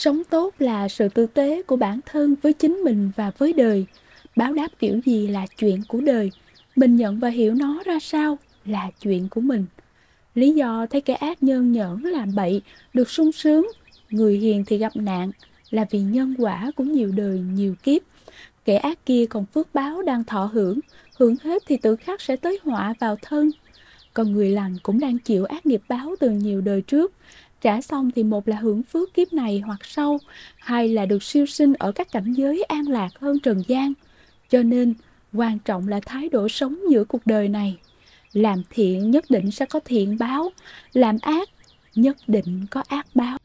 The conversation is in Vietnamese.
Sống tốt là sự tử tế của bản thân với chính mình và với đời. Báo đáp kiểu gì là chuyện của đời. Mình nhận và hiểu nó ra sao là chuyện của mình. Lý do thấy kẻ ác nhân nhẫn làm bậy, được sung sướng, người hiền thì gặp nạn, là vì nhân quả của nhiều đời nhiều kiếp. Kẻ ác kia còn phước báo đang thọ hưởng, hưởng hết thì tự khắc sẽ tới họa vào thân. Còn người lành cũng đang chịu ác nghiệp báo từ nhiều đời trước. Trả xong thì một là hưởng phước kiếp này hoặc sau, hai là được siêu sinh ở các cảnh giới an lạc hơn trần gian. Cho nên, quan trọng là thái độ sống giữa cuộc đời này. Làm thiện nhất định sẽ có thiện báo, làm ác nhất định có ác báo.